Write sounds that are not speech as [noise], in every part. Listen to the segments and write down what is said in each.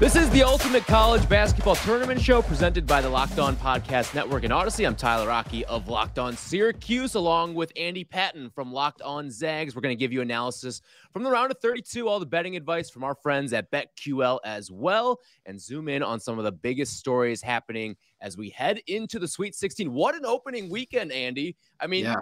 This is the Ultimate College Basketball Tournament Show presented by the Locked On Podcast Network and Odyssey. I'm Tyler Rocky of Locked On Syracuse, along with Andy Patton from Locked On Zags. We're going to give you analysis from the round of 32, all the betting advice from our friends at BetQL as well, and zoom in on some of the biggest stories happening as we head into the Sweet 16. What an opening weekend, Andy. I mean, yeah.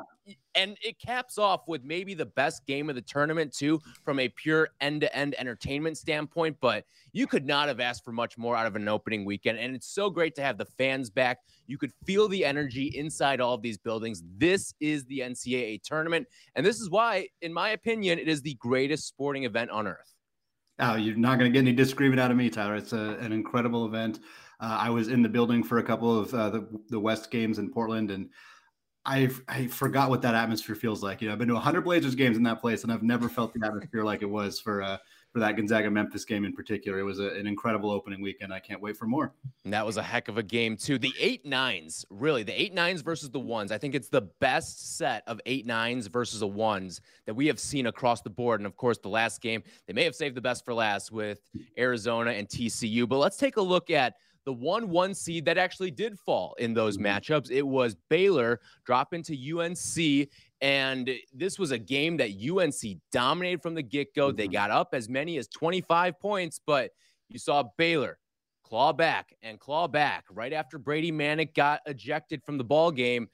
And it caps off with maybe the best game of the tournament, too, from a pure end to end entertainment standpoint. But you could not have asked for much more out of an opening weekend. And it's so great to have the fans back. You could feel the energy inside all of these buildings. This is the NCAA tournament. And this is why, in my opinion, it is the greatest sporting event on earth. Oh, you're not going to get any disagreement out of me, Tyler. It's a, an incredible event. Uh, I was in the building for a couple of uh, the, the West games in Portland, and I I forgot what that atmosphere feels like. You know, I've been to 100 Blazers games in that place, and I've never felt the atmosphere like it was for uh, for that Gonzaga Memphis game in particular. It was a, an incredible opening weekend. I can't wait for more. And that was a heck of a game too. The eight nines, really, the eight nines versus the ones. I think it's the best set of eight nines versus the ones that we have seen across the board. And of course, the last game they may have saved the best for last with Arizona and TCU. But let's take a look at the one one seed that actually did fall in those mm-hmm. matchups. It was Baylor dropping to UNC. And this was a game that UNC dominated from the get go. They mm-hmm. got up as many as 25 points, but you saw Baylor claw back and claw back right after Brady Manek got ejected from the ball game.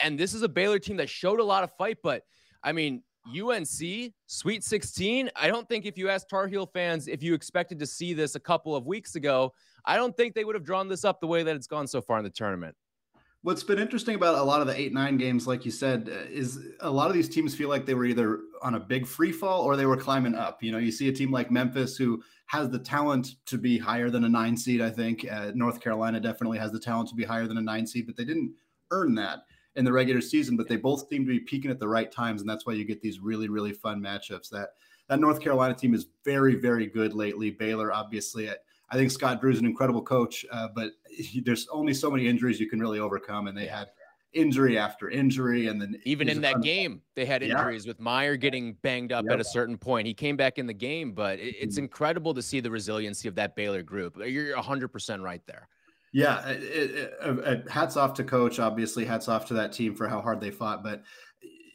And this is a Baylor team that showed a lot of fight, but I mean, UNC Sweet 16. I don't think if you ask Tar Heel fans if you expected to see this a couple of weeks ago, I don't think they would have drawn this up the way that it's gone so far in the tournament. What's been interesting about a lot of the eight nine games, like you said, uh, is a lot of these teams feel like they were either on a big free fall or they were climbing up. You know, you see a team like Memphis who has the talent to be higher than a nine seed. I think uh, North Carolina definitely has the talent to be higher than a nine seed, but they didn't earn that in the regular season. But they both seem to be peaking at the right times, and that's why you get these really really fun matchups. That that North Carolina team is very very good lately. Baylor obviously at I think Scott Drew is an incredible coach, uh, but he, there's only so many injuries you can really overcome, and they had injury after injury, and then even in that game they had injuries yeah. with Meyer getting banged up yep. at a certain point. He came back in the game, but it, it's mm-hmm. incredible to see the resiliency of that Baylor group. You're 100 percent right there. Yeah, it, it, uh, hats off to coach. Obviously, hats off to that team for how hard they fought, but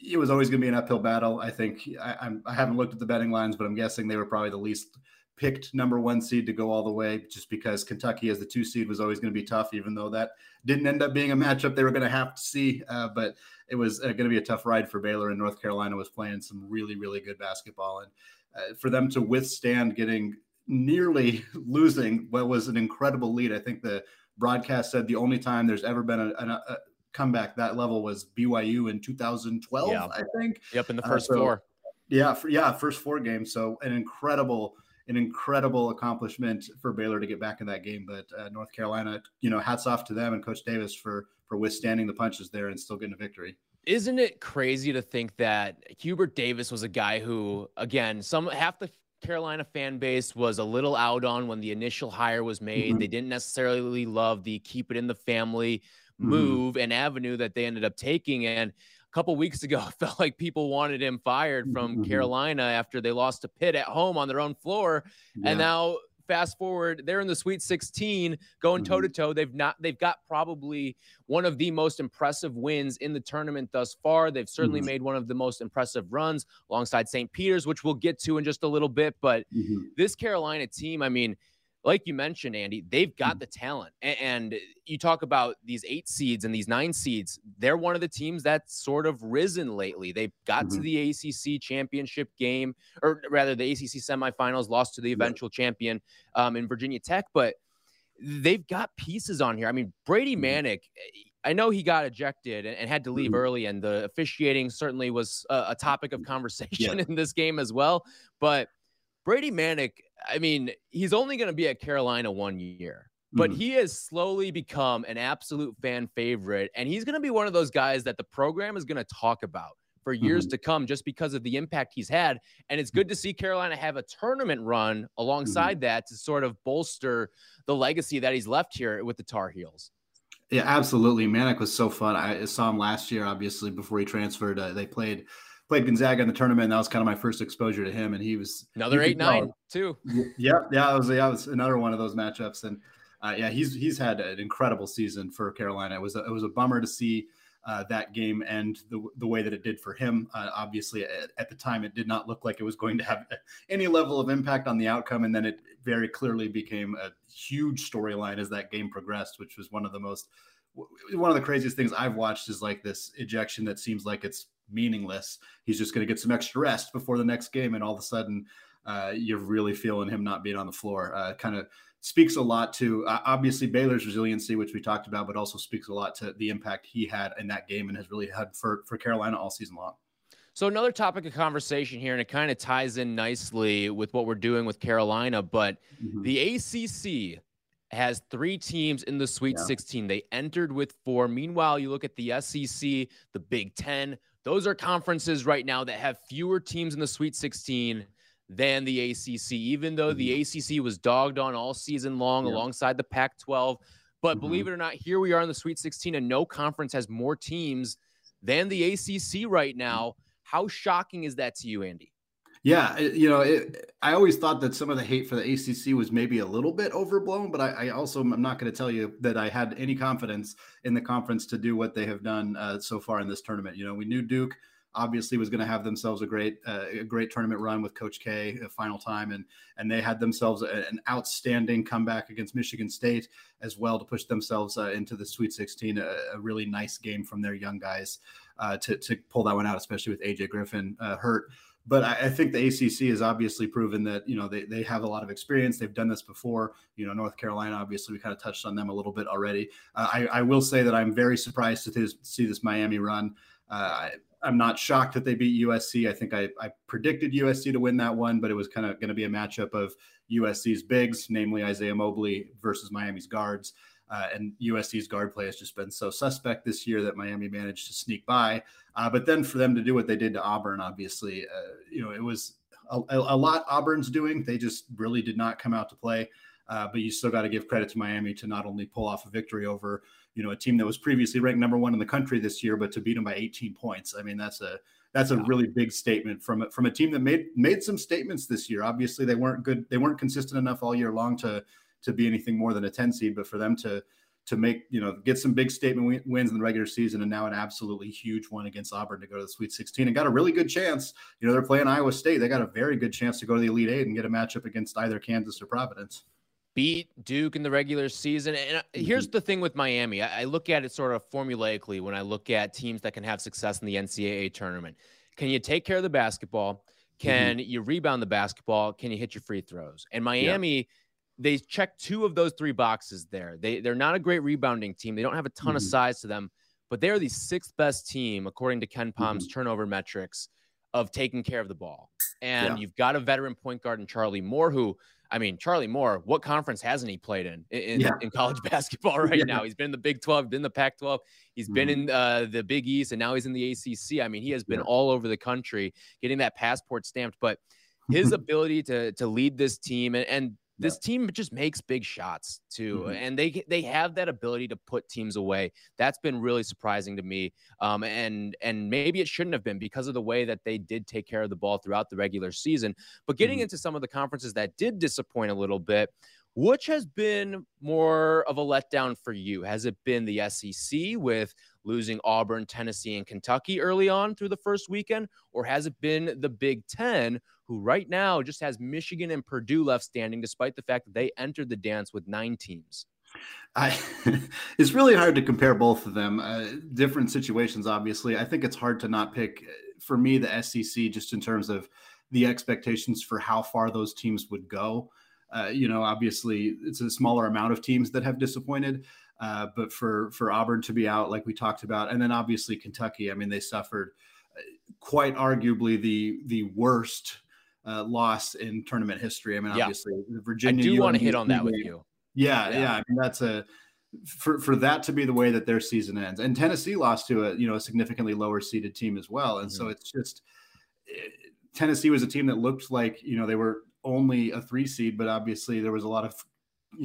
it was always going to be an uphill battle. I think I, I, haven't looked at the betting lines, but I'm guessing they were probably the least picked number one seed to go all the way just because Kentucky as the two seed was always going to be tough, even though that didn't end up being a matchup they were going to have to see. Uh, but it was uh, going to be a tough ride for Baylor, and North Carolina was playing some really, really good basketball. And uh, for them to withstand getting nearly [laughs] losing what was an incredible lead, I think the broadcast said the only time there's ever been a, a, a comeback that level was BYU in 2012, yeah. I think. Yep, in the uh, first so, four. Yeah, for, yeah, first four games. So an incredible an incredible accomplishment for Baylor to get back in that game. But uh, North Carolina, you know, hats off to them and Coach Davis for for withstanding the punches there and still getting a victory. Isn't it crazy to think that Hubert Davis was a guy who, again, some half the Carolina fan base was a little out on when the initial hire was made. Mm-hmm. They didn't necessarily love the keep it in the family mm-hmm. move mm-hmm. and avenue that they ended up taking. And couple weeks ago, [laughs] it felt like people wanted him fired from mm-hmm. Carolina after they lost to Pitt at home on their own floor. Yeah. And now fast forward, they're in the Sweet 16, going toe to toe. They've not, they've got probably one of the most impressive wins in the tournament thus far. They've certainly mm-hmm. made one of the most impressive runs alongside St. Peter's, which we'll get to in just a little bit. But mm-hmm. this Carolina team, I mean, like you mentioned, Andy, they've got mm. the talent. And you talk about these eight seeds and these nine seeds, they're one of the teams that's sort of risen lately. They've got mm-hmm. to the ACC championship game, or rather, the ACC semifinals, lost to the eventual yeah. champion um, in Virginia Tech, but they've got pieces on here. I mean, Brady mm-hmm. I know he got ejected and, and had to leave mm-hmm. early, and the officiating certainly was a, a topic of conversation yeah. [laughs] in this game as well. But Brady Manek I mean, he's only going to be at Carolina one year, but mm-hmm. he has slowly become an absolute fan favorite. And he's going to be one of those guys that the program is going to talk about for years mm-hmm. to come just because of the impact he's had. And it's good to see Carolina have a tournament run mm-hmm. alongside mm-hmm. that to sort of bolster the legacy that he's left here with the Tar Heels. Yeah, absolutely. Manek was so fun. I saw him last year, obviously, before he transferred. Uh, they played played Gonzaga in the tournament. That was kind of my first exposure to him, and he was another eight nine too. Yeah, yeah, it was yeah, it was another one of those matchups, and uh, yeah, he's he's had an incredible season for Carolina. It was a, it was a bummer to see uh, that game and the, the way that it did for him. Uh, obviously, at, at, the time, it did not look like it was going to have [laughs] any level of impact on the outcome. And then it very clearly became a huge storyline as that game progressed, which was one of the most, one of the craziest things I've watched is like this ejection that seems like it's meaningless. He's just going to get some extra rest before the next game. And all of a sudden, uh, you're really feeling him not being on the floor. Uh, kind of speaks a lot to uh, obviously Baylor's resiliency, which we talked about, but also speaks a lot to the impact he had in that game and has really had for for Carolina all season long. So another topic of conversation here, and it kind of ties in nicely with what we're doing with Carolina, but mm-hmm. the ACC has three teams in the Sweet yeah. 16. They entered with four. Meanwhile, you look at the SEC, the Big Ten. Those are conferences right now that have fewer teams in the Sweet 16 than the ACC, even though the mm-hmm. ACC was dogged on all season long yeah. alongside the Pac 12. But mm-hmm. believe it or not, here we are in the Sweet 16, and no conference has more teams than the ACC right now. How shocking is that to you, Andy? Yeah, you know, it, I always thought that some of the hate for the ACC was maybe a little bit overblown, but I, I also am not going to tell you that I had any confidence in the conference to do what they have done uh, so far in this tournament. You know, we knew Duke obviously was going to have themselves a great uh, a great tournament run with Coach K, a final time, and and they had themselves a, an outstanding comeback against Michigan State as well to push themselves uh, into the Sweet 16. A, a, really nice game from their young guys uh, to to pull that one out, especially with AJ Griffin uh, hurt. But I, I, think the ACC has obviously proven that you know they, they have a lot of experience. They've done this before. You know, North Carolina, obviously, we kind of touched on them a little bit already. Uh, I, I will say that I'm very surprised to see this Miami run. Uh, I'm not shocked that they beat USC. I think I, I predicted USC to win that one, but it was kind of going to be a matchup of USC's bigs, namely Isaiah Mobley versus Miami's guards. Uh, and USC's guard play has just been so suspect this year that Miami managed to sneak by. Uh, but then for them to do what they did to Auburn, obviously, uh, you know, it was a, a, lot Auburn's doing. They just really did not come out to play. Uh, but you still got to give credit to Miami to not only pull off a victory over you know a team that was previously ranked number one in the country this year, but to beat them by 18 points. I mean, that's a that's a really big statement from from a team that made made some statements this year. Obviously, they weren't good, they weren't consistent enough all year long to to be anything more than a 10 seed, but for them to to make you know get some big statement wins in the regular season and now an absolutely huge one against Auburn to go to the Sweet 16 and got a really good chance. You know they're playing Iowa State; they got a very good chance to go to the Elite Eight and get a matchup against either Kansas or Providence beat Duke in the regular season. And uh, here's mm-hmm. the thing with Miami I, I, look at it sort of formulaically when I look at teams that can have success in the NCAA tournament. Can you take care of the basketball? Mm-hmm. Can mm-hmm. you rebound the basketball? Can you hit your free throws? And Miami, yeah. They check two of those three boxes there. They, they're not a great rebounding team, they don't have a ton mm-hmm. of size to them, but they're the sixth best team, according to KenPom's mm-hmm. turnover metrics, of taking care of the ball. And yeah. you've got a veteran point guard in Charlie Moore who I mean, Charlie Moore, what conference hasn't he played in in, yeah. in college [laughs] basketball right yeah. now? He's been in the Big 12, been in the Pac 12, he's mm-hmm. been in uh, the Big East, and now he's in the ACC. I mean, he has been all over the country getting that passport stamped. But his [laughs] ability to to lead this team and, and this yeah. team just makes big shots too, mm-hmm. and they they have that ability to put teams away. That's been really surprising to me. Um, and and maybe it shouldn't have been because of the way that they did take care of the ball throughout the regular season. But getting mm-hmm. into some of the conferences that did disappoint a little bit, which has been more of a letdown for you? Has it been the SEC with losing Auburn, Tennessee, and Kentucky early on through the first weekend? Or has it been the Big Ten, who right now just has Michigan and Purdue left standing, despite the fact that they entered the dance with nine teams? I, [laughs] it's really hard to compare both of them. Uh, different situations, obviously. I think it's hard to not pick, for me, the SEC, just in terms of the expectations for how far those teams would go. Uh, you know, obviously, it's a smaller amount of teams that have disappointed. Uh, but for for Auburn to be out, like we talked about, and then obviously Kentucky. I mean, they suffered uh, quite arguably the the worst uh, loss in tournament history. I mean, yeah. obviously, Virginia. I do want to hit on that with you. Yeah, yeah, yeah. I mean, that's a for for that to be the way that their season ends. And Tennessee lost to a you know a significantly lower seeded team as well. And mm-hmm. so it's just it, Tennessee was a team that looked like you know they were only a three seed, but obviously there was a lot of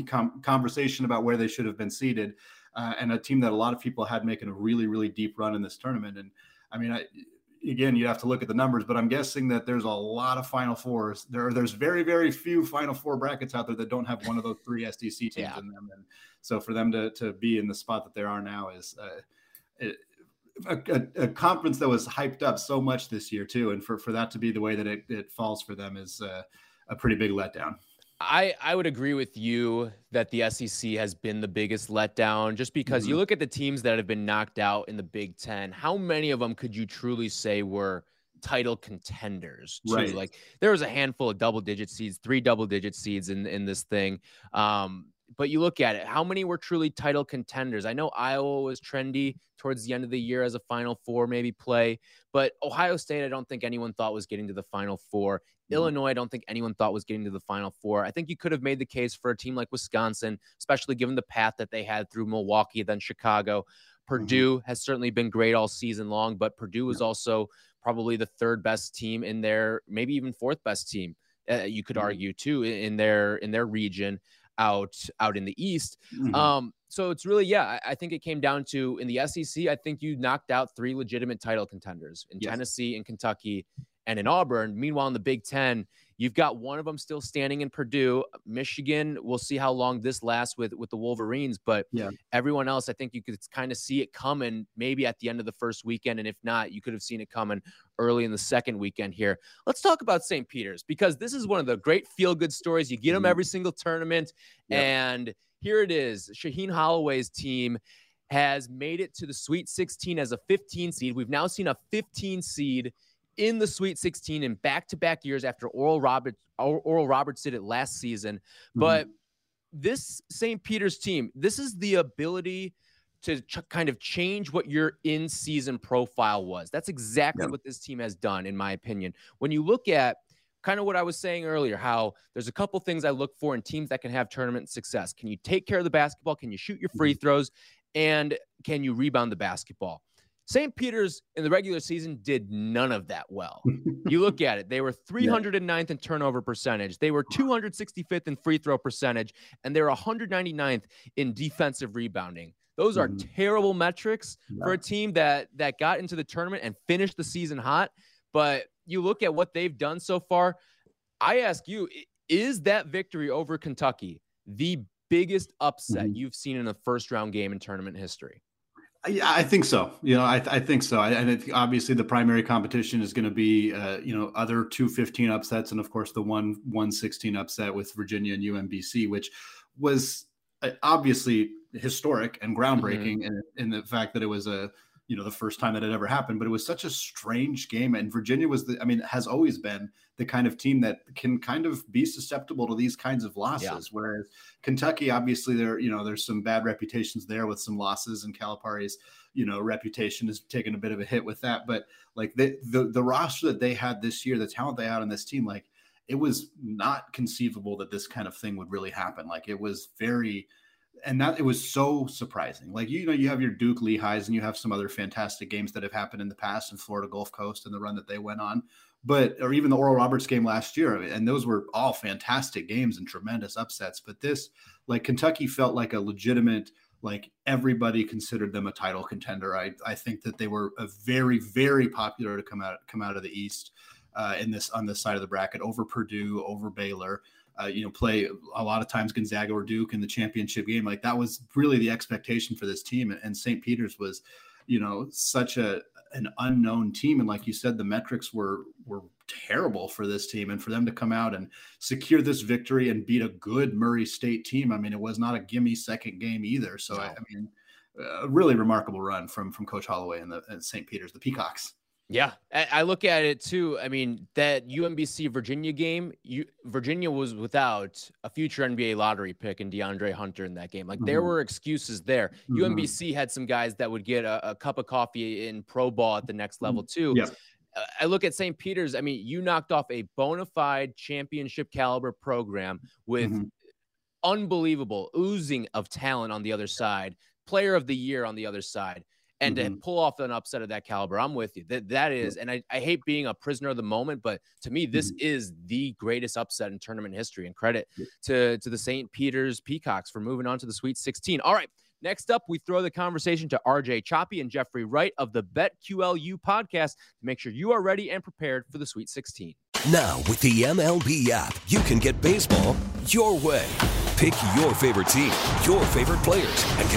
com- conversation about where they should have been seeded, uh, and a team that a lot of people had making a really really deep run in this tournament. And I mean, I, again, you'd have to look at the numbers, but I'm guessing that there's a lot of Final Fours. There, there's very, very few Final Four brackets out there that don't have one of those three SEC teams yeah. in them. And so for them to to be in the spot that they are now is uh, a, a, a, conference that was hyped up so much this year too, and for for that to be the way that it, it falls for them is uh, a pretty big letdown. I, I would agree with you that the SEC has been the biggest letdown just because mm-hmm. you look at the teams that have been knocked out in the Big Ten. How many of them could you truly say were title contenders? Too? Right. Like there was a handful of double digit seeds, three double digit seeds in, in this thing. Um, but you look at it, how many were truly title contenders? I know Iowa was trendy towards the end of the year as a Final Four, maybe play, but Ohio State, I don't think anyone thought was getting to the Final Four. Mm-hmm. Illinois, I don't think anyone thought was getting to the Final Four. I think you could have made the case for a team like Wisconsin, especially given the path that they had through Milwaukee, then Chicago. Mm-hmm. Purdue mm-hmm. has certainly been great all season long, but Purdue was yeah. also probably the third best team in their, maybe even fourth best team. Uh, you could mm-hmm. argue too in their in their region out out in the East. Mm-hmm. Um, so it's really yeah. I, I, think it came down to in the SEC. I think you knocked out three legitimate title contenders in yes. Tennessee and Kentucky and in Auburn. Meanwhile, in the Big Ten, You've got one of them still standing in Purdue. Michigan, we'll see how long this lasts with with the Wolverines, but yeah. everyone else, I think you could kind of see it coming maybe at the end of the first weekend, and if not, you could have seen it coming early in the second weekend here. Let's talk about St. Peter's because this is one of the great feel good stories. You get them mm-hmm. every single tournament, yep. and here it is. Shaheen Holloway's team has made it to the Sweet 16 as a 15 seed. We've now seen a 15 seed in the Sweet 16 in back-to-back years after Oral Roberts Oral Roberts did it last season. Mm-hmm. But this St. Peter's team, this is the ability to ch- kind of change what your in-season profile was. That's exactly yeah. what this team has done, in my opinion. When you look at kind of what I was saying earlier, how there's a couple things I look for in teams that can have tournament success. Can you take care of the basketball? Can you shoot your free mm-hmm. throws? And can you rebound the basketball? St. Peter's in the regular season did none of that well. [laughs] you look at it, they were 309th in turnover percentage, they were 265th in free throw percentage, and they're 199th in defensive rebounding. Those are mm-hmm. terrible metrics yeah. for a team that that got into the tournament and finished the season hot. But you look at what they've done so far. I ask you, is that victory over Kentucky the biggest upset mm-hmm. you've seen in a first round game in tournament history? Yeah, I think so. You know, I, I think so. I, and obviously the primary competition is going to be, uh, you know, other two fifteen upsets, and of course the one 116 upset with Virginia and UMBC, which was uh, obviously historic and groundbreaking, mm-hmm. in, in the fact that it was a you know the first time that it ever happened but it was such a strange game. And virginia was the i mean has always been the kind of team that can kind of be susceptible to these kinds of losses yeah. whereas kentucky obviously there you know there's some bad reputations there with some losses and calipari's you know reputation has taken a bit of a hit with that. But like the the, the roster that they had this year the talent they had on this team like it was not conceivable that this kind of thing would really happen. Like it was very and that it was so surprising. Like you know, you have your Duke Lehighs and you have some other fantastic games that have happened in the past in Florida Gulf Coast and the run that they went on, but or even the Oral Roberts game last year, and those were all fantastic games and tremendous upsets. But this, like Kentucky, felt like a legitimate. Like everybody considered them a title contender. I I think that they were a very very popular to come out come out of the East. Uh, in this on this side of the bracket over Purdue, over Baylor, uh, you know, play a lot of times Gonzaga or Duke in the championship game. Like that was really the expectation for this team. And St. Peter's was, you know, such a an unknown team. And like you said, the metrics were were terrible for this team. And for them to come out and secure this victory and beat a good Murray State team, I mean, it was not a gimme second game either. So no. I, I, mean, a really remarkable run from from Coach Holloway and the and St. Peter's, the Peacocks. Yeah, I look at it too. I mean, that UMBC Virginia game, you, Virginia was without a future NBA lottery pick and DeAndre Hunter in that game. Like mm-hmm. there were excuses there. Mm-hmm. UMBC had some guys that would get a, a, cup of coffee in pro ball at the next level mm-hmm. too. Yeah. I look at St. Peter's. I mean, you knocked off a bona fide championship caliber program with mm-hmm. unbelievable oozing of talent on the other side, player of the year on the other side. And mm-hmm. to pull off an upset of that caliber, I'm with you. That that is, and I, I hate being a prisoner of the moment, but to me, this mm-hmm. is the greatest upset in tournament history. And credit to to the St. Peter's Peacocks for moving on to the Sweet 16. All right. Next up, we throw the conversation to RJ Choppy and Jeffrey Wright of the BetQLU podcast to make sure you are ready and prepared for the Sweet 16. Now, with the MLB app, you can get baseball your way. Pick your favorite team, your favorite players, and get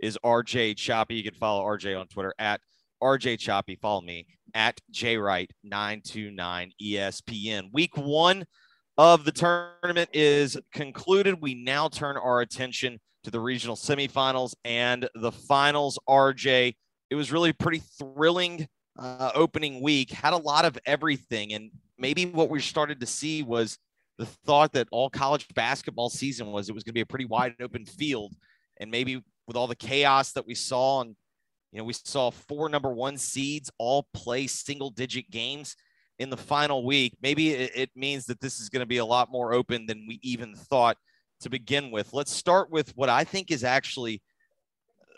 is RJ Choppy. You can follow RJ on Twitter at RJ Choppy. Follow me at JWright929 ESPN. Week one of the tournament is concluded. We now turn our attention to the regional semifinals and the finals. RJ, it was really pretty thrilling uh, opening week. Had a lot of everything, and maybe what we started to see was the thought that all college basketball season was it was going to be a pretty wide open field, and maybe with all the chaos that we saw and you know we saw four number one seeds all play single digit games in the final week maybe it, it means that this is going to be a lot more open than we even thought to begin with. Let's start with what I think is actually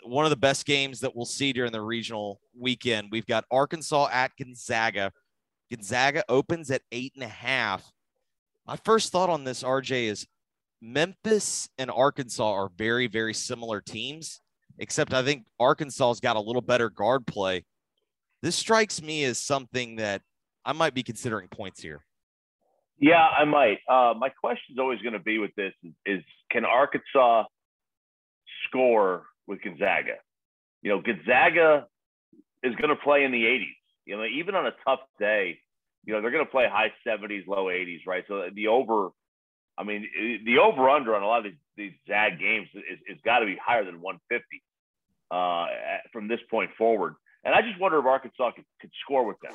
one of the best games that we'll see during the regional weekend. We've got Arkansas at Gonzaga. Gonzaga opens at eight and a half. My first thought on this, RJ, is Memphis and Arkansas are very, very similar teams, except I think Arkansas's got a little better guard play. This strikes me as something that I might be considering points here. Yeah, I might. Uh, my question is always going to be with this is, is, can Arkansas score with Gonzaga? You know, Gonzaga is going to play in the 80s. You know, even on a tough day, you know, they're going to play high 70s, low 80s, right? So the over, I mean, the over under on a lot of these, these ZAG games is, is got to be higher than 150 uh, from this point forward. And I just wonder if Arkansas could, could score with them.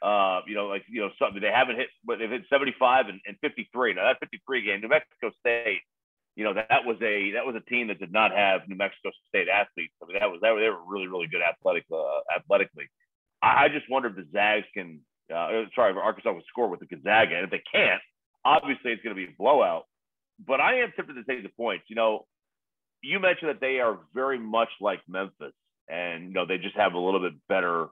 Uh, you know, like you know, something they haven't hit, but they've hit 75 and, and 53. Now that 53 game, New Mexico State, you know, that, that was a that was a team that did not have New Mexico State athletes. I mean, that was that they were really really good athletic uh, athletically. I, I just wonder if the Zags can, uh, sorry, if Arkansas would score with the Gonzaga, and if they can't, obviously it's going to be a blowout. But I am tempted to take the points. You know, you mentioned that they are very much like Memphis, and you know they just have a little bit better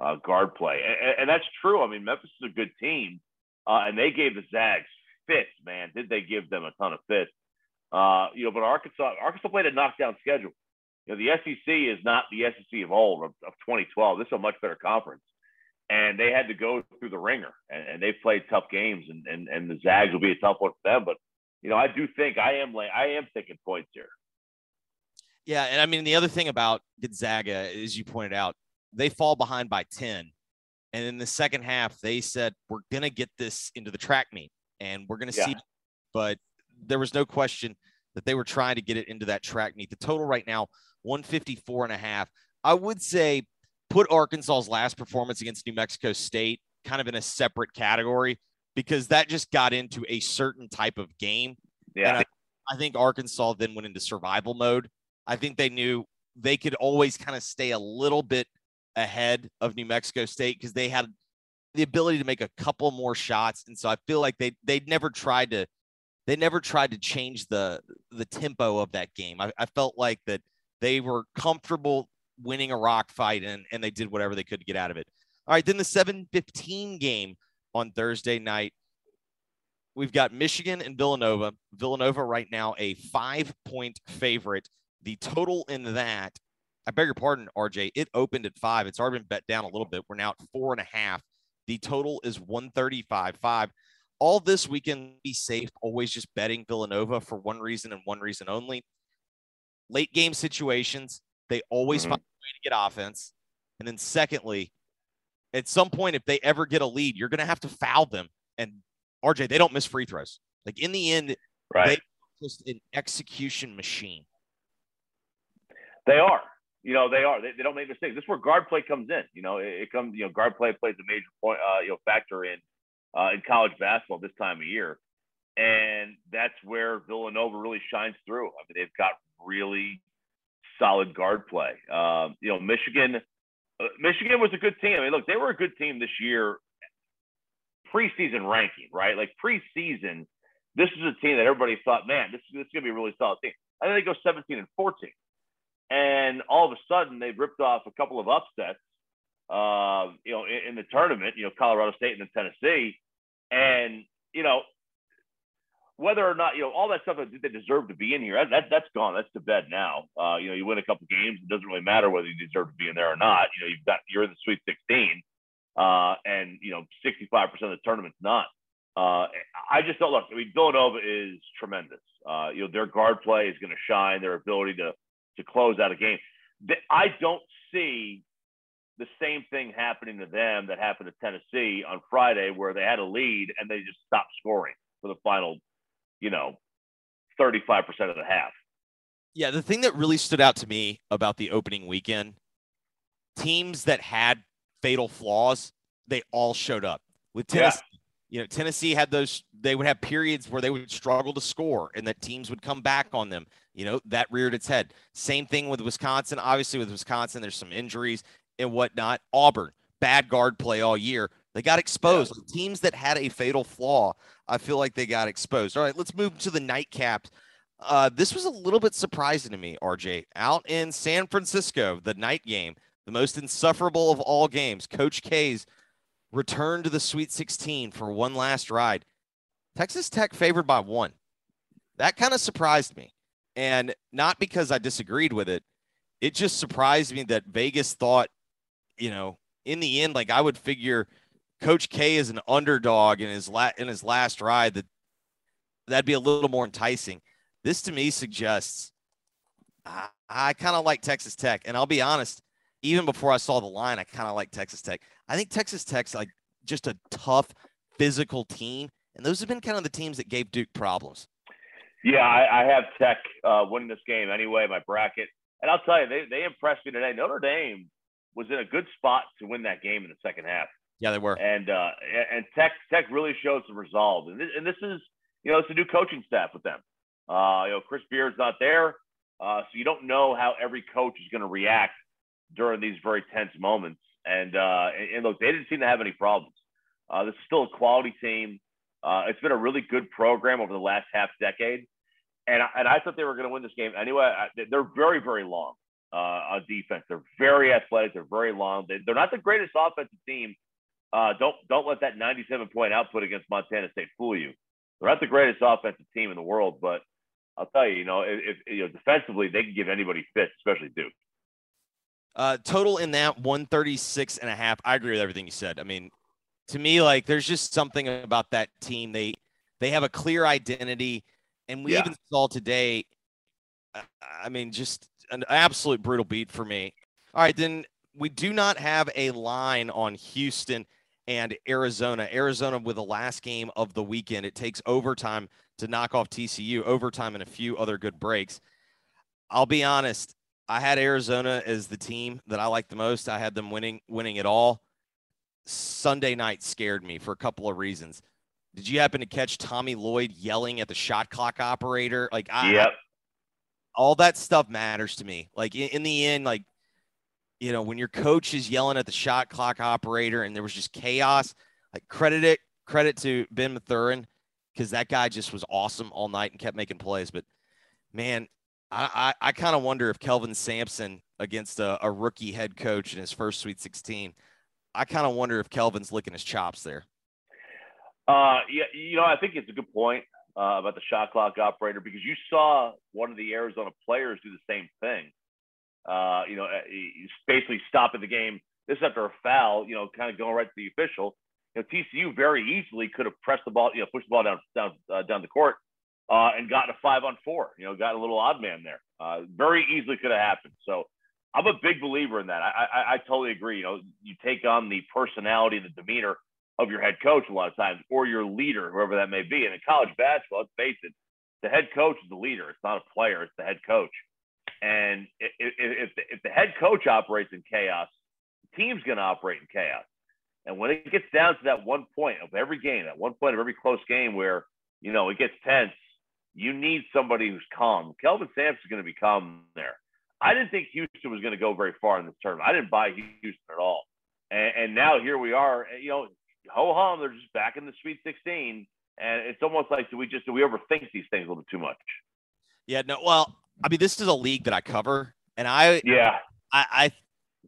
uh, guard play, and, and, that's true. I mean, Memphis is a good team, uh, and they gave the Zags fits. Man, did they give them a ton of fits? Uh, you know, but Arkansas, Arkansas played a knockdown schedule. You know, the SEC is not the SEC of old of, of 2012. This is a much better conference, and they had to go through the ringer, and, and they played tough games, and, and and the Zags will be a tough one for them. But you know, I do think I am like I am taking points here. Yeah, and I mean the other thing about Gonzaga, as you pointed out, they fall behind by 10. And in the second half, they said, We're going to get this into the track meet and we're going to yeah. see. But there was no question that they were trying to get it into that track meet. The total right now, 154 and a half. I would say put Arkansas's last performance against New Mexico State kind of in a separate category because that just got into a certain type of game. Yeah. I, I think Arkansas then went into survival mode. I think they knew they could always kind of stay a little bit ahead of New Mexico State because they had the ability to make a couple more shots, and so I feel like they they'd never tried to they never tried to change the the tempo of that game. I, I felt like that they were comfortable winning a rock fight and and they did whatever they could to get out of it. All right, then the 7-15 game on Thursday night. We've got Michigan and Villanova. Villanova right now a five point favorite. The total in that I beg your pardon, RJ. It opened at five. It's already been bet down a little bit. We're now at four and a half. The total is 135 five. All this weekend, be safe, always just betting Villanova for one reason and one reason only. Late game situations, they always mm-hmm. find way to get offense. And then, secondly, At some point, if they ever get a lead, you're going to have to foul them. And RJ, they don't miss free throws. Like in the end, right. they just an execution machine. They are. You know, they are. They, they don't make mistakes. This is where guard play comes in. You know, it, it comes. You know, guard play plays a major point. Uh, you know, factor in uh, in college basketball this time of year, and that's where Villanova really shines through. I mean, they've got really solid guard play. Um, you know, Michigan. Uh, Michigan was a good team. I mean, look, they were a good team this year. Preseason ranking, right? Like preseason, this is a team that everybody thought, man, this, this is going to be a really solid team. And then they go 17 and 14. And all of a sudden, they ripped off a couple of upsets, uh, you know, in, in, the tournament, you know, Colorado State and then Tennessee. And, you know, whether or not, you know, all that stuff that they deserve to be in here, that, that that's gone. That's to bed now. Uh, you know, you win a couple games, it doesn't really matter whether you deserve to be in there or not. You know, you've got, you're in the Sweet 16, uh, and, you know, 65% of the tournament's not. Uh, I just don't look. I mean, Villanova is tremendous. Uh, you know, their guard play is going to shine. Their ability to to close out a game. I don't see the same thing happening to them that happened to Tennessee on Friday, where they had a lead and they just stopped scoring for the final, you know, 35% of the half. Yeah, the thing that really stood out to me about the opening weekend, teams that had fatal flaws, they all showed up. With Tennessee, yeah you know, Tennessee had those, they would have periods where they would struggle to score and that teams would come back on them. You know, that reared its head. Same thing with Wisconsin. Obviously, with Wisconsin, there's some injuries and whatnot. Auburn, bad guard play all year. They got exposed. Yeah. Teams that had a fatal flaw, I feel like they got exposed. All right, let's move to the nightcaps. Uh, this was a little bit surprising to me, RJ. Out in San Francisco, the night game, the most insufferable of all games. Coach K's return to the Sweet 16 for one last ride. Texas Tech favored by one. That kind of surprised me. And not because I disagreed with it, it just surprised me that Vegas thought, you know, in the end, like I would figure Coach K is an underdog in his la- in his last ride that that'd be a little more enticing. This to me suggests I, I kind of like Texas Tech, and I'll be honest, even before I saw the line, I kind of like Texas Tech. I think Texas Tech's like just a tough physical team, and those have been kind of the teams that gave Duke problems. Yeah, I, I have Tech uh, winning this game anyway. My bracket, and I'll tell you, they they impressed me today. Notre Dame was in a good spot to win that game in the second half. Yeah, they were. And uh, and Tech Tech really showed some resolve. And this, and this is you know it's a new coaching staff with them. Uh, you know Chris Beard's not there, uh, so you don't know how every coach is going to react during these very tense moments. And, uh, and, and look, they didn't seem to have any problems. Uh, this is still a quality team. Uh, it's been a really good program over the last half decade. And, and I thought they were going to win this game anyway. I, they're very, very long uh, on defense. They're very athletic. They're very long. They, are not the greatest offensive team. Uh, don't don't let that 97 point output against Montana State fool you. They're not the greatest offensive team in the world, but I'll tell you, you know, if, if you know defensively they can give anybody fits, especially Duke. Uh, total in that 136 and a half. I agree with everything you said. I mean, to me, like there's just something about that team. They they have a clear identity, and we yeah. even saw today. I mean, just an absolute brutal beat for me. All right, then we do not have a line on Houston and Arizona. Arizona with the last game of the weekend. It takes overtime to knock off TCU, overtime and a few other good breaks. I'll be honest, I had Arizona as the team that I liked the most. I had them winning winning it all. Sunday night scared me for a couple of reasons. Did you happen to catch Tommy Lloyd yelling at the shot clock operator? Like, I, yep. all that stuff matters to me. Like in, in the end, like you know, when your coach is yelling at the shot clock operator and there was just chaos, like credit it credit to Ben Mathurin because that guy just was awesome all night and kept making plays. But man, I, I, I kind of wonder if Kelvin Sampson against a, a, rookie head coach in his first Sweet 16, I kind of wonder if Kelvin's licking his chops there. Uh, yeah, you know, I think it's a good point uh, about the shot clock operator because you saw one of the Arizona players do the same thing. Uh, you know, uh, he's basically stopping the game. This after a foul, you know, kind of going right to the official. You know, TCU very easily could have pressed the ball, you know, pushed the ball down down uh, down the court uh, and gotten a five on four. You know, got a little odd man there. Uh, very easily could have happened. So I'm a big believer in that. I, I, I totally agree. You know, you take on the personality, the demeanor of your head coach a lot of times, or your leader, whoever that may be. And in college basketball, let's face it, the head coach is the leader. It's not a player. It's the head coach. And if, if, if the head coach operates in chaos, the team's going to operate in chaos. And when it gets down to that one point of every game, that one point of every close game where, you know, it gets tense, you need somebody who's calm. Kelvin Sampson is going to be calm there. I didn't think Houston was going to go very far in this tournament. I didn't buy Houston at all. And, and now here we are. You know, ho hum, they're just back in the Sweet 16. And it's almost like do we just do we overthink these things a little too much? Yeah, no. Well, I mean, this is a league that I cover, and I yeah, I I,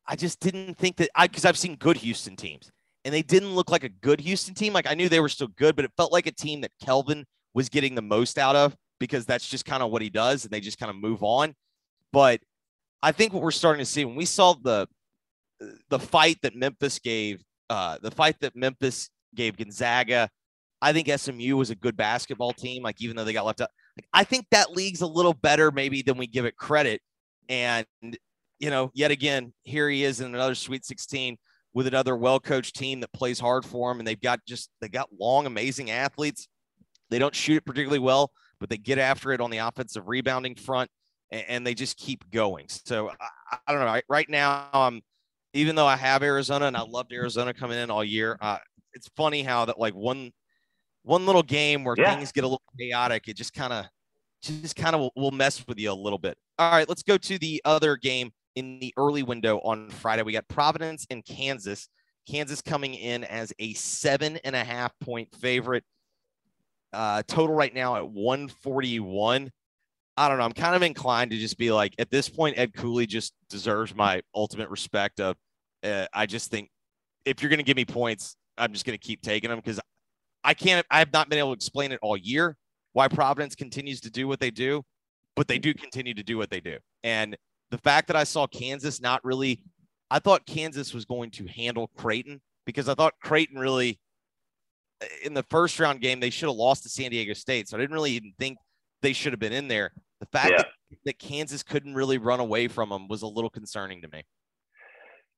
I just didn't think that I because I've seen good Houston teams, and they didn't look like a good Houston team. Like I knew they were still good, but it felt like a team that Kelvin was getting the most out of because that's just kind of what he does, and they just kind of move on. But I think what we're starting to see when we saw the the fight that Memphis gave, uh, the fight that Memphis gave Gonzaga, I think SMU was a good basketball team. Like even though they got left out, I think that league's a little better maybe than we give it credit. And you know, yet again, here he is in another Sweet 16 with another well-coached team that plays hard for him, and they've got just they got long, amazing athletes. They don't shoot it particularly well, but they get after it on the offensive rebounding front and, and they just keep going. So I, I don't know. Right, right now, I'm, even though I have Arizona and I loved Arizona coming in all year, uh, it's funny how that like one one little game where yeah. things get a little chaotic, it just kind of just kind of will, will mess with you a little bit. All right, let's go to the other game in the early window on Friday. We got Providence and Kansas. Kansas coming in as a seven and a half point favorite. Uh, total right now at 141. I don't know. I'm kind of inclined to just be like, at this point, Ed Cooley just deserves my ultimate respect. Of, uh, I just think if you're going to give me points, I'm just going to keep taking them because I can't. I have not been able to explain it all year why Providence continues to do what they do, but they do continue to do what they do. And the fact that I saw Kansas not really, I thought Kansas was going to handle Creighton because I thought Creighton really in the first round game they should have lost to San Diego State. So I didn't really even think they should have been in there. The fact yeah. that, that Kansas couldn't really run away from them was a little concerning to me.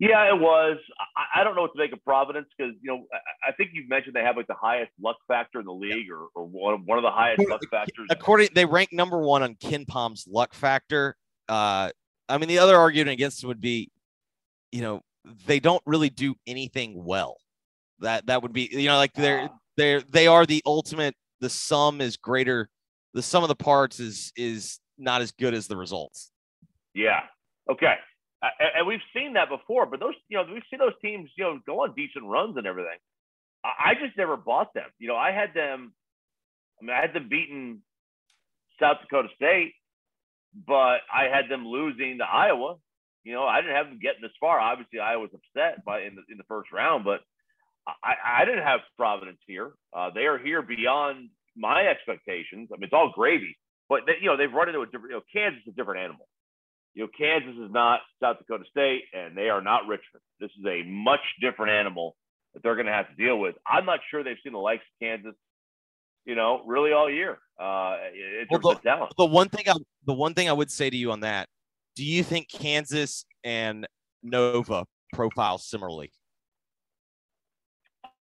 Yeah, it was. I, I don't know what to make of Providence because you know I, I, think you've mentioned they have like the highest luck factor in the league, or, or one, one of the highest luck factors. According, they rank number one on KenPom's luck factor. Uh, I mean, the other argument against it would be, you know, they don't really do anything well. That that would be, you know, like they're they're they are the ultimate. The sum is greater the sum of the parts is is not as good as the results. Yeah. Okay. And we've seen that before, but those, you know, we've seen those teams, you know, go on decent runs and everything. I just never bought them. You know, I had them. I mean, I had them beating South Dakota State, but I had them losing to Iowa. You know, I didn't have them getting this far. Obviously, I was upset by in the in the first round, but I, I didn't have Providence here. Uh, they are here beyond my expectations. I mean, it's all gravy, but they, you know they've run into a different. You know, Kansas is a different animal. You know, Kansas is not South Dakota State, and they are not Richmond. This is a much different animal that they're going to have to deal with. I'm not sure they've seen the likes of Kansas, you know, really all year. Uh, well, the, talent. The one thing I, the one thing I would say to you on that, do you think Kansas and Nova profile similarly?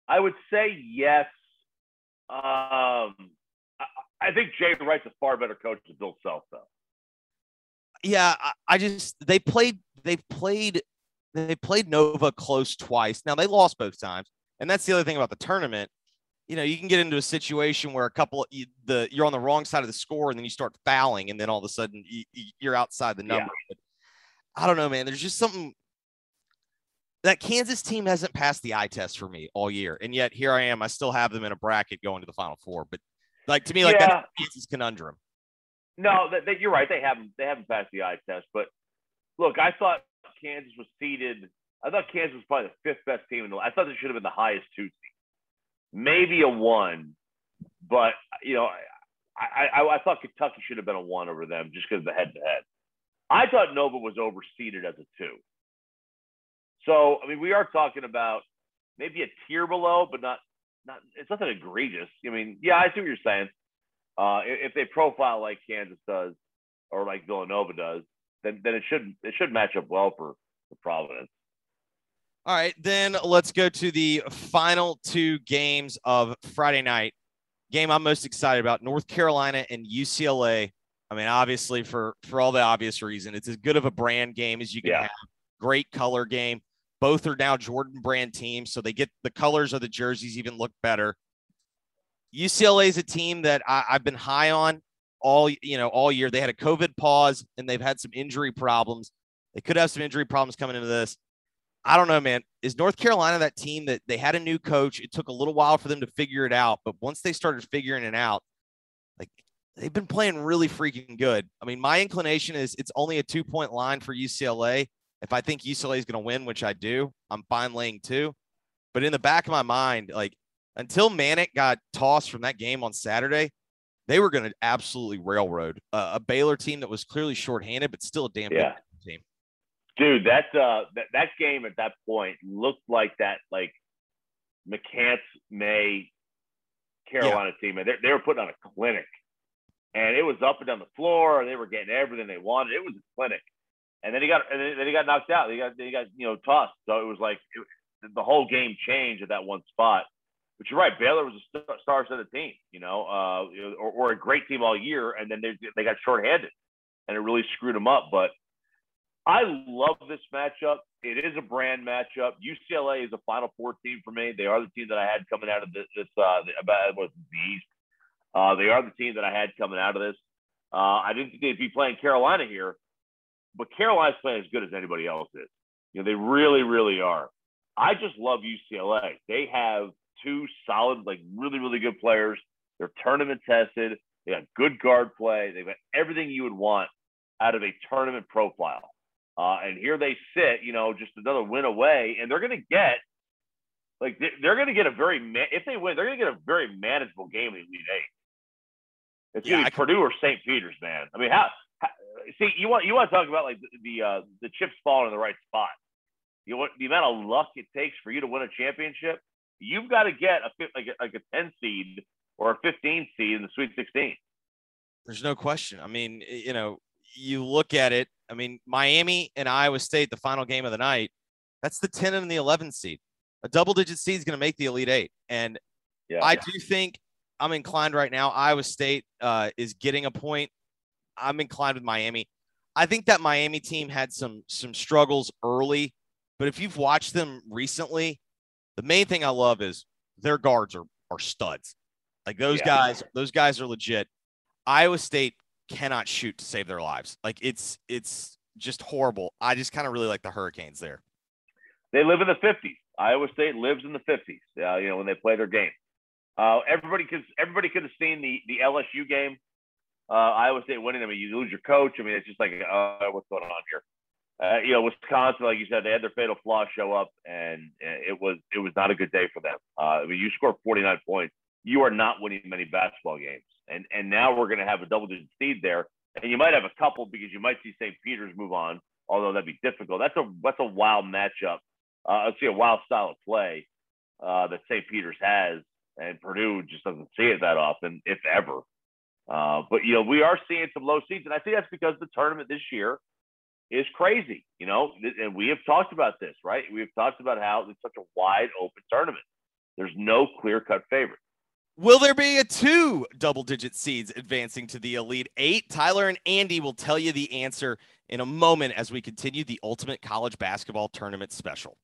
I would say yes um, I, I think Jay Wright's a far better coach than Bill Self, though. Yeah, I, I just they played they played they played Nova close twice. Now they lost both times, and that's the other thing about the tournament. You know, you can get into a situation where a couple you, the you're on the wrong side of the score, and then you start fouling, and then all of a sudden you, are outside the number. Yeah. But I don't know, man. There's just something that Kansas team hasn't passed the eye test for me all year, and yet here I am. I still have them in a bracket going to the Final Four, but like to me, like yeah. that's Kansas conundrum. No, that, that, you're right. They haven't they haven't passed the eye test. But look, I thought Kansas was seeded. I thought Kansas was probably the fifth best team in the. I thought they should have been the highest two seed, maybe a one. But you know, I, I, I thought Kentucky should have been a one over them just because of the head to head. I thought Nova was overseeded as a two. So, I mean, we are talking about maybe a tier below, but not not. It's nothing egregious. I mean, yeah, I see what you're saying. Uh, if they profile like Kansas does or like Villanova does, then then it should it should match up well for, for Providence. All right, then let's go to the final two games of Friday night. Game I'm most excited about: North Carolina and UCLA. I mean, obviously for for all the obvious reason, it's as good of a brand game as you can Yeah. have. Great color game. Both are now Jordan brand teams, so they get the colors of the jerseys even look better. UCLA is a team that I, I've been high on all you know all year. They had a COVID pause and they've had some injury problems. They could have some injury problems coming into this. I don't know, man. Is North Carolina that team that they had a new coach? It took a little while for them to figure it out, but once they started figuring it out, like they've been playing really freaking good. I mean, my inclination is it's only a two point line for UCLA. If I think UCLA is going to win, which I do, I'm fine laying two. But in the back of my mind, like until Manek got tossed from that game on Saturday, they were going to absolutely railroad uh, a Baylor team that was clearly shorthanded, but still a damn Yeah. good team. Dude, that uh that, that game at that point looked like that like McCants May Carolina team, and they, they were putting on a clinic, and it was up and down the floor. and They were getting everything they wanted. It was a clinic, and then he got and then, then he got knocked out. He got he got you know tossed. So it was like it, the whole game changed at that one spot. But you're right, Baylor was a star- of team, you know, uh, or, or a great team all year, and then they they got shorthanded, and it really screwed them up. But I love this matchup. It is a brand matchup. UCLA is a Final Four team for me. They are the team that I had coming out of this. this uh, about was the East. Uh, they are the team that I had coming out of this. Uh, I didn't think they'd be playing Carolina here, but Carolina's playing as good as anybody else is. You know, they really, really are. I just love UCLA. They have two solid, like really, really good players. They're tournament tested. They got good guard play. They've got everything you would want out of a tournament profile. Uh, and here they sit, you know, just another win away, and they're going to get like they- they're going to get a very if they win, they're going to get a very manageable game in the Elite Eight. It's Yeah, I Purdue or St. Peter's, man. I mean, how, how see you want you want to talk about like the the, uh, the chips falling in the right spot. You want the amount of luck it takes for you to win a championship. You've got to get a like a, like a ten seed or a fifteen seed in the Sweet Sixteen. There's no question. I mean, you know, you look at it. I mean, Miami and Iowa State, the final game of the night, that's the 10 and the 11 seed. A double digit seed is going to make the Elite Eight. And Yeah, I do think I'm inclined right now. Iowa State uh, is getting a point. I'm inclined with Miami. I think that Miami team had some some struggles early, but if you've watched them recently, the main thing I love is their guards are are studs. Like those Yeah. guys, those guys are legit. Iowa State cannot shoot to save their lives. Like it's it's just horrible. I just kind of really like the Hurricanes there. they live in the 50s. Iowa State lives in the 50s. Uh, you know when they play their game. Uh, everybody could everybody could have seen the the LSU game. Uh, Iowa State winning. I mean, you lose your coach. I mean, it's just like, uh, what's going on here? Uh, you know, Wisconsin, like you said, they had their fatal flaw show up, and uh, it was it was not a good day for them. Uh, I mean, you score 49 points. You are not winning many basketball games, and and now we're going to have a double digit seed there, and you might have a couple because you might see St. Peter's move on, although that'd be difficult. That's a that's a wild matchup. Uh, see a wild style of play uh, that St. Peter's has, and Purdue just doesn't see it that often, if ever. Uh, but you know, we are seeing some low seeds, and I think that's because the tournament this year is crazy. You know, and we have talked about this, right? We have talked about how it's such a wide open tournament. There's no clear cut favorite. Will there be a two double digit seeds advancing to the Elite Eight? Tyler and Andy will tell you the answer in a moment as we continue the Ultimate College Basketball Tournament special.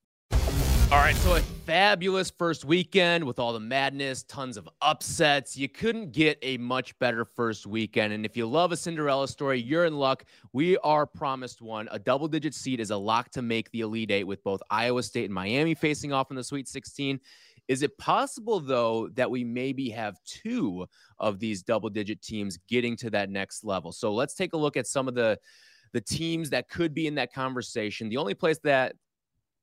All right, so a fabulous first weekend with all the madness, tons of upsets. You couldn't get a much better first weekend. And if you love a Cinderella story, you're in luck. We are promised one. A double digit seed is a lock to make the Elite Eight with both Iowa State and Miami facing off in the Sweet 16. Is it possible, though, that we maybe have two of these double digit teams getting to that next level? So let's take a look at some of the the teams that could be in that conversation. The only place that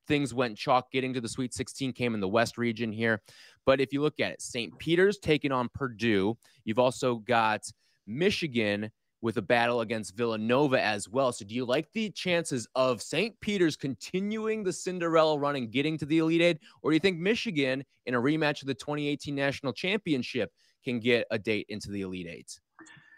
things went chalk getting to the Sweet 16 came in the West region here. But if you look at it, St. Peter's taking on Purdue. You've also got Michigan with a battle against Villanova as well. So do you like the chances of St. Peter's continuing the Cinderella run and getting to the Elite Eight? Or do you think Michigan in a rematch of the 2018 national championship can get a date into the Elite Eight?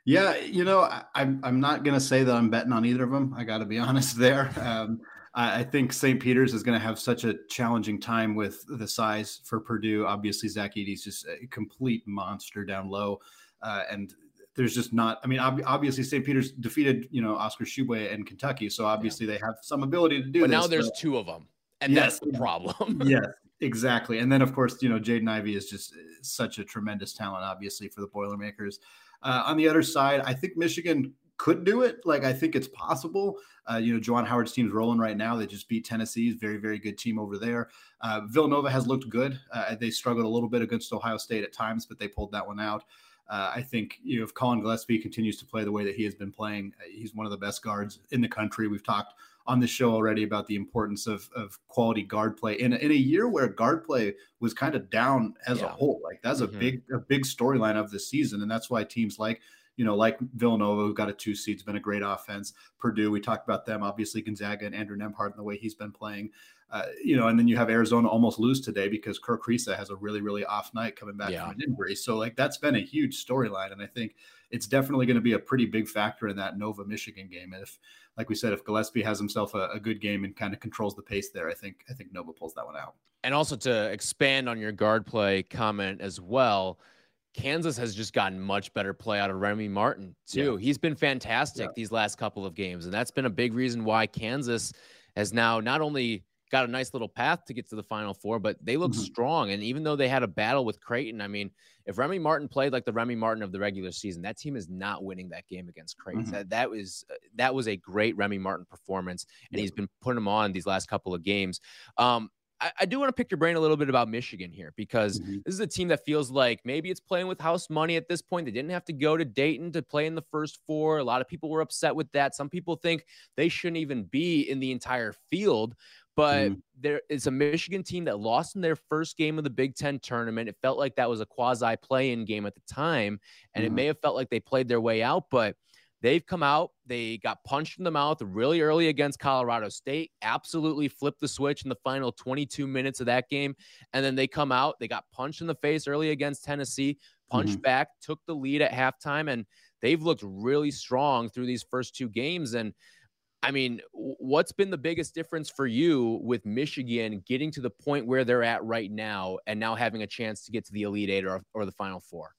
Yeah, you know, I, I'm I'm not gonna say that I'm betting on either of them. I got to be [laughs] honest there. Um, I, I think St. Peter's is going to have such a challenging time with the size for Purdue. Obviously, Zach Edey's just a complete monster down low, uh, and there's just not. I mean, ob- obviously, St. Peter's defeated you know Oscar Tshiebwe in Kentucky, so obviously yeah. they have some ability to do. But this, now there's but, two of them, and yes, that's the problem. [laughs] yes, exactly. And then of course, you know, Jaden Ivey is just such a tremendous talent, obviously for the Boilermakers. Uh, on the other side, I think Michigan could do it. Like I think it's possible. Uh, you know, Juwan Howard's team's rolling right now. They just beat Tennessee's very, very good team over there. Uh, Villanova has looked good. Uh, they struggled a little bit against Ohio State at times, but they pulled that one out. Uh, I think you know if Collin Gillespie continues to play the way that he has been playing, uh, he's one of the best guards in the country. We've talked on the show already about the importance of, of quality guard play in a, in a year where guard play was kind of down as yeah. a whole. Like that's mm-hmm. a big a big storyline of the season, and that's why teams like you know like Villanova, who got a two seed, has been a great offense. Purdue, we talked about them. Obviously, Gonzaga and Andrew Nembhard and the way he's been playing. Uh, you know, and then you have Arizona almost lose today because Kerr Kriisa has a really, really off night coming back yeah. from an injury. So, like, that's been a huge storyline. And I think it's definitely going to be a pretty big factor in that Nova Michigan game. And if like we said, if Gillespie has himself a, a, good game and kind of controls the pace there, I think I think Nova pulls that one out. And also to expand on your guard play comment as well, Kansas has just gotten much better play out of Remy Martin too. Yeah. He's been fantastic yeah. these last couple of games, and that's been a big reason why Kansas has now not only got a nice little path to get to the final four, but they look mm-hmm. strong. And even though they had a battle with Creighton, I mean, if Remy Martin played like the Remy Martin of the regular season, that team is not winning that game against Creighton. Mm-hmm. That, that was that was a great Remy Martin performance, and he's been putting them on these last couple of games. Um, I, I, do want to pick your brain a little bit about Michigan here because mm-hmm. this is a team that feels like maybe it's playing with house money at this point. They didn't have to go to Dayton to play in the first four. A lot of people were upset with that. Some people think they shouldn't even be in the entire field. But mm. there is a Michigan team that lost in their first game of the Big Ten tournament. It felt like that was a quasi play in game at the time. And mm. it mm-hmm. may have felt like they played their way out, but they've come out. They got punched in the mouth really early against Colorado State, absolutely flipped the switch in the final 22 minutes of that game. And then they come out, they got punched in the face early against Tennessee, punched mm-hmm. back, took the lead at halftime. And they've looked really strong through these first two games. And I mean, what's been the biggest difference for you with Michigan getting to the point where they're at right now and now having a chance to get to the Elite Eight or, or the Final Four?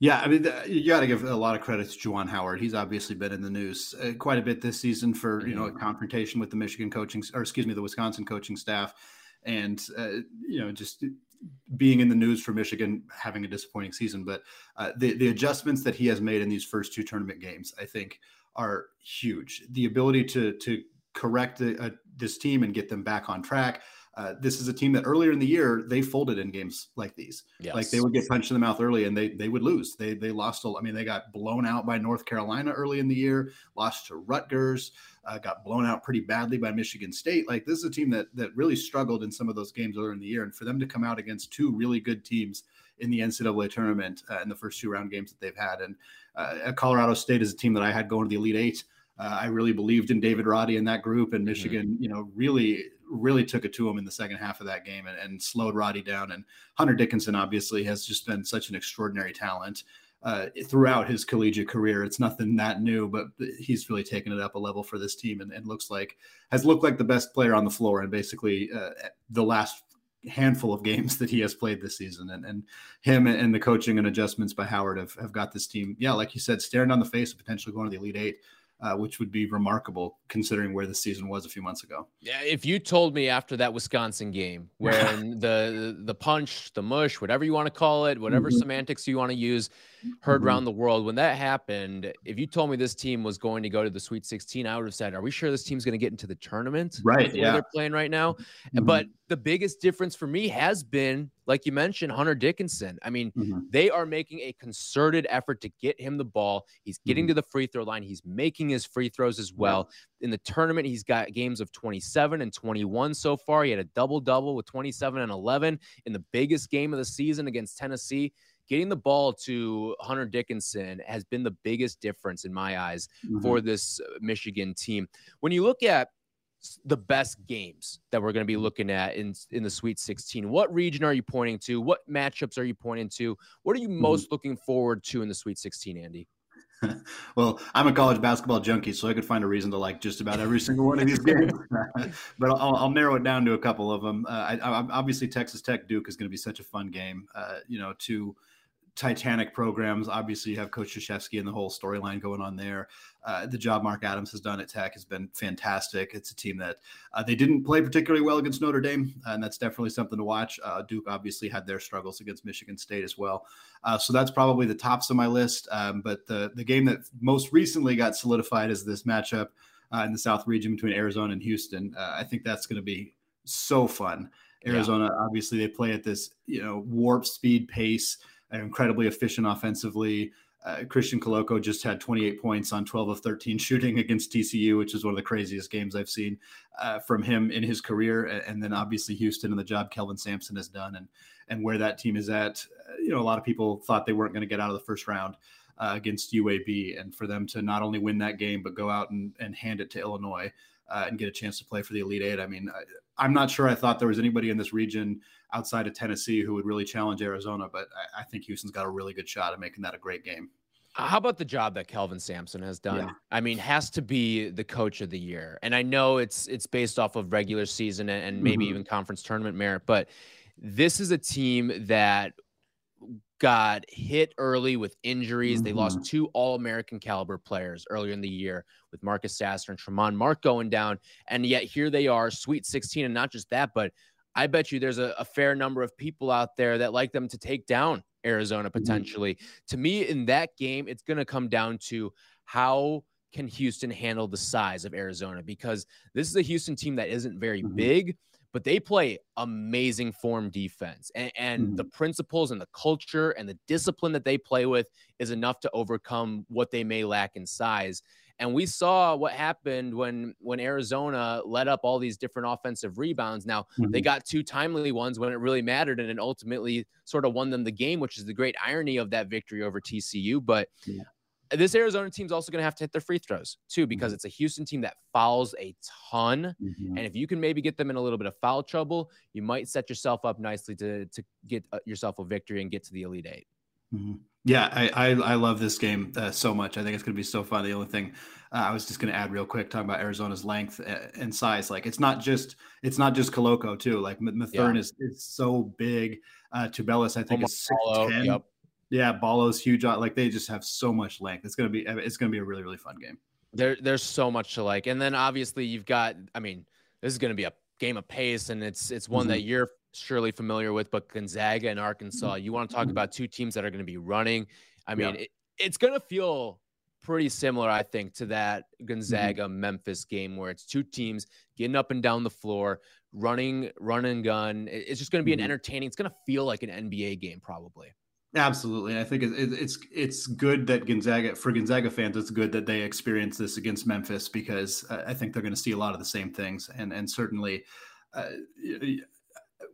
Yeah, I mean, you got to give a lot of credit to Juwan Howard. He's obviously been in the news uh, quite a bit this season for you know a confrontation with the Michigan coaching, or excuse me, the Wisconsin coaching staff, and uh, you know just being in the news for Michigan having a disappointing season. But uh, the the adjustments that he has made in these first two tournament games, I think, are huge. The ability to to correct the, uh, this team and get them back on track. Uh, this is a team that earlier in the year they folded in games like these. Yes. Like they would get punched in the mouth early and they they would lose. They they lost. A, I mean, they got blown out by North Carolina early in the year. Lost to Rutgers. Uh, got blown out pretty badly by Michigan State. Like this is a team that that really struggled in some of those games earlier in the year, and for them to come out against two really good teams in the NCAA tournament uh, in the first two round games that they've had, and uh, Colorado State is a team that I had going to the Elite Eight. Uh, I really believed in David Roddy and that group, and mm-hmm. Michigan, mm-hmm. you know, really, really took it to him in the second half of that game and, and, slowed Roddy down. And Hunter Dickinson obviously has just been such an extraordinary talent uh, throughout his collegiate career. It's nothing that new, but he's really taken it up a level for this team and, and looks like has looked like the best player on the floor. And basically, uh, the last handful of games [laughs] that he has played this season. And, and him and the coaching and adjustments by Howard have, have got this team, yeah, like you said, staring down the face of potentially going to the Elite Eight uh, which would be remarkable considering where the season was a few months ago. Yeah, if you told me after that Wisconsin game, [laughs] when the the punch, the mush, whatever you want to call it, whatever mm-hmm. semantics you want to use, heard mm-hmm. around the world, when that happened, if you told me this team was going to go to the Sweet 16, I would have said, "Are we sure this team's going to get into the tournament?" Right. Yeah. They're playing right now, mm-hmm. but the biggest difference for me has been, like you mentioned, Hunter Dickinson. I mean, mm-hmm. they are making a concerted effort to get him the ball. He's getting mm-hmm. to the free throw line. He's making his free throws as well. Yeah. In the tournament, he's got games of 27 and 21 so far. He had a double double with 27 and 11 in the biggest game of the season against Tennessee. Getting the ball to Hunter Dickinson has been the biggest difference in my eyes mm-hmm. for this uh, Michigan team. When you look at the best games that we're going to be looking at in in the Sweet 16? What region are you pointing to? What matchups are you pointing to? What are you mm-hmm. most looking forward to in the Sweet 16, Andy? [laughs] well, I'm a college basketball junkie, so I could find a reason to like just about every single one of these [laughs] games. [laughs] but I'll, I'll, narrow it down to a couple of them. Uh, I, I, obviously, Texas Tech Duke is going to be such a fun game. Uh, you know, to Titanic programs. Obviously, you have Coach Krzyzewski and the whole storyline going on there. Uh, the job Mark Adams has done at Tech has been fantastic. It's a team that uh, they didn't play particularly well against Notre Dame, and that's definitely something to watch. Uh, Duke obviously had their struggles against Michigan State as well, uh, so that's probably the tops of my list. Um, but the the game that most recently got solidified is this matchup uh, in the South region between Arizona and Houston. Uh, I think that's going to be so fun. Arizona, yeah. obviously, they play at this you know warp speed pace incredibly efficient offensively. Uh, Christian Koloko just had 28 points on 12 of 13 shooting against TCU, which is one of the craziest games I've seen uh, from him in his career. And then obviously Houston and the job Kelvin Sampson has done, and and where that team is at. Uh, you know, a lot of people thought they weren't going to get out of the first round uh, against UAB, and for them to not only win that game but go out and, and hand it to Illinois uh, and get a chance to play for the Elite Eight. I mean, I, I'm not sure I thought there was anybody in this region outside of Tennessee who would really challenge Arizona. But I, I, think Houston's got a really good shot at making that a great game. How about the job that Kelvin Sampson has done? Yeah. I mean, has to be the coach of the year. And I know it's it's based off of regular season and, and maybe mm-hmm. even conference tournament merit, but this is a team that got hit early with injuries. Mm-hmm. They lost mm-hmm. two All American caliber players earlier in the year with Marcus Sasser and Tramon Mark going down. And yet here they are, Sweet 16. And not just that, but I bet you there's a, a, fair number of people out there that like them to take down Arizona mm-hmm. potentially. Mm-hmm. To me, in that game, it's going to come down to how can Houston handle the size of Arizona because this is a Houston team that isn't very mm-hmm. big, but they play amazing form defense. And, and mm-hmm. the principles and the culture and the discipline that they play with is enough to overcome what they may lack in size. And we saw what happened when when Arizona let up all these different offensive rebounds. Now mm-hmm. they got two timely ones when it really mattered, and it ultimately sort of won them the game, which is the great irony of that victory over TCU. But yeah. This Arizona team's also going to have to hit their free throws too, because mm-hmm. it's a Houston team that fouls a ton. Mm-hmm. And if you can maybe get them in a little bit of foul trouble, you might set yourself up nicely to to get uh, yourself a victory and get to the Elite 8 mm-hmm. Yeah, I, I, I love this game uh, so much. I think it's going to be so fun. The only thing uh, I was just going to add real quick, talking about Arizona's length uh, and size, like it's not just it's not just Koloko too. Like Mathurin yeah. is is so big. Uh, Tubelis, I think, Oumar is six ten. Yep. Yeah, Ballo's huge. Like they just have so much length. It's gonna be it's gonna be a really really fun game. There there's so much to like, and then obviously you've got. I mean, this is gonna be a game of pace, and it's it's one mm-hmm. that you're surely familiar with, but Gonzaga and Arkansas, you want to talk mm-hmm. about two teams that are going to be running. I mean, it, it's going to feel pretty similar, I think, to that mm-hmm. Gonzaga Memphis game where it's two teams getting up and down the floor, running, run and gun. It's just going to be an mm-hmm. entertaining. It's going to feel like an NBA game, probably. Absolutely, I think it's it's good that Gonzaga for Gonzaga fans, it's good that they experience this against Memphis because I think they're going to see a lot of the same things, and and certainly. Uh,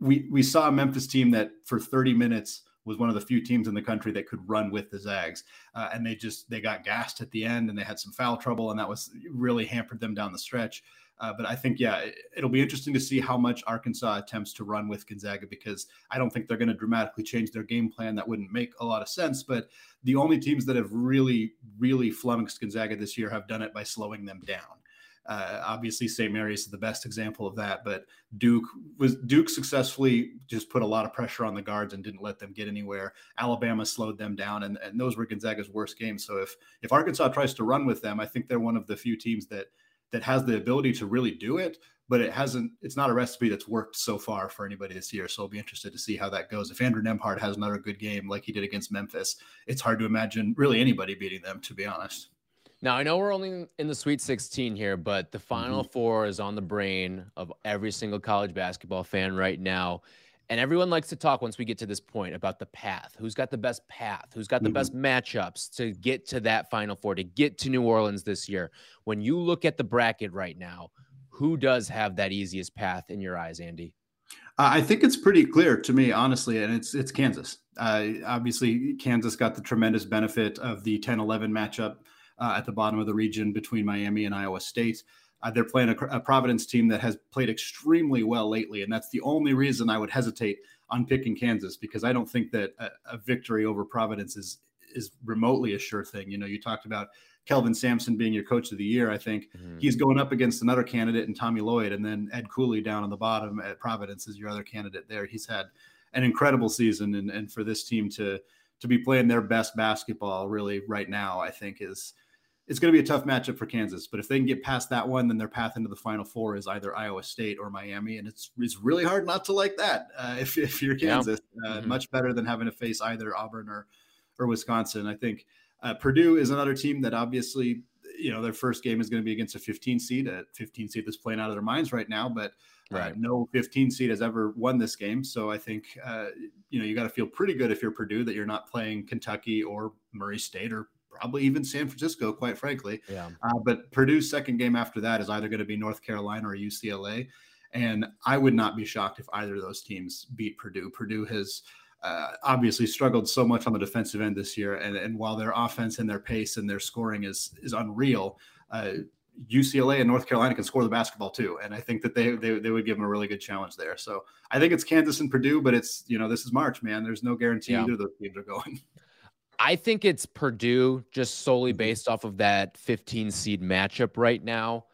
we we saw a Memphis team that for 30 minutes was one of the few teams in the country that could run with the Zags, uh, and they just they got gassed at the end, and they had some foul trouble, and that was really hampered them down the stretch. Uh, but I think, yeah, it'll be interesting to see how much Arkansas attempts to run with Gonzaga because I don't think they're going to dramatically change their game plan. That wouldn't make a lot of sense. But the only teams that have really, really flummoxed Gonzaga this year have done it by slowing them down. Uh, obviously, St. Mary's is the best example of that, but Duke was Duke successfully just put a lot of pressure on the guards and didn't let them get anywhere. Alabama slowed them down, and, and those were Gonzaga's worst games. So if if Arkansas tries to run with them, I think they're one of the few teams that that has the ability to really do it. But it hasn't. It's not a recipe that's worked so far for anybody this year. So I'll be interested to see how that goes. If Andrew Nembhard has another good game like he did against Memphis, it's hard to imagine really anybody beating them. To be honest. Now I know we're only in the Sweet 16 here, but the Final mm-hmm. Four is on the brain of every single college basketball fan right now. And everyone likes to talk once we get to this point about the path. Who's got the best path? Who's got the mm-hmm. best matchups to get to that Final Four, to get to New Orleans this year? When you look at the bracket right now, who does have that easiest path in your eyes, Andy? Uh, I think it's pretty clear to me, honestly, and it's it's Kansas. Uh, obviously, Kansas got the tremendous benefit of the 10-11 matchup uh, at the bottom of the region between Miami and Iowa State. Uh, they're playing a, a, Providence team that has played extremely well lately, and that's the only reason I would hesitate on picking Kansas because I don't think that a, a victory over Providence is is remotely a sure thing. You know, you talked about Kelvin Sampson being your coach of the year. I think mm-hmm. he's going up against another candidate in Tommy Lloyd, and then Ed Cooley down on the bottom at Providence is your other candidate there. He's had an incredible season, and, and for this team to to be playing their best basketball really right now, I think is it's going to be a tough matchup for Kansas. But if they can get past that one, then their path into the Final Four is either Iowa State or Miami, and it's it's really hard not to like that uh, [laughs] if if you're Kansas. Yeah. Uh, mm-hmm. Much better than having to face either Auburn or or Wisconsin. I think uh, Purdue is another team that obviously you know their first game is going to be against a 15 seed, a 15 seed that's playing out of their minds right now, but. Uh, right. no 15 seed has ever won this game, so I think uh, you know you got to feel pretty good if you're Purdue that you're not playing Kentucky or Murray State or probably even San Francisco, quite frankly. Yeah. Uh, but Purdue's second game after that is either going to be North Carolina or UCLA. And I would not be shocked if either of those teams beat Purdue. Purdue has uh, obviously struggled so much on the defensive end this year. And, and while their offense and their pace and their scoring is, is unreal, uh, UCLA and North Carolina can score the basketball too. And I think that they, they, they would give them a really good challenge there. So I think it's Kansas and Purdue, but it's, you know, this is March, man. There's no guarantee yeah. either of those teams are going. [laughs] I think it's Purdue just solely mm-hmm. based off of that 15 seed matchup right now.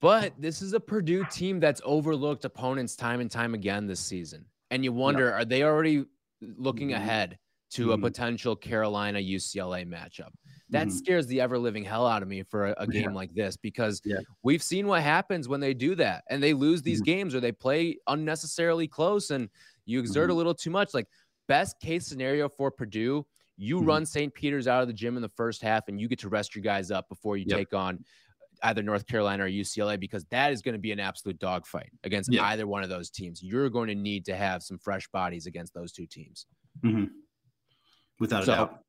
But this is a Purdue team that's overlooked opponents time and time again this season. And you wonder, are they already looking mm-hmm. ahead to mm-hmm. a potential Carolina UCLA matchup? That mm-hmm. scares the ever living hell out of me for a, a game yeah. like this because yeah. we've seen what happens when they do that and they lose these mm-hmm. games or they play unnecessarily close and you exert a mm-hmm. little too much. Like, best case scenario for Purdue you mm-hmm. run St. Peter's out of the gym in the first half, and you get to rest your guys up before you yep. take on either North Carolina or UCLA because that is going to be an absolute dogfight against either one of those teams. You're going to need to have some fresh bodies against those two teams. Mm-hmm. Without so, a doubt.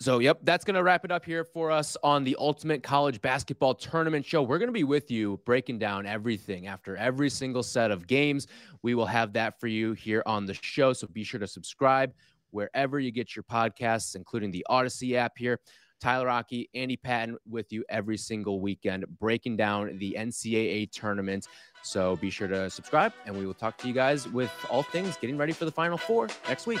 So, yep, that's going to wrap it up here for us on the Ultimate College Basketball Tournament Show. We're going to be with you breaking down everything after every single set of games. We will have that for you here on the show. So, be sure to subscribe wherever you get your podcasts, including the Audacy app here. Tyler Rocky, Andy Patton with you every single weekend, breaking down the NCAA tournament. So be sure to subscribe, and we will talk to you guys with all things getting ready for the Final Four next week.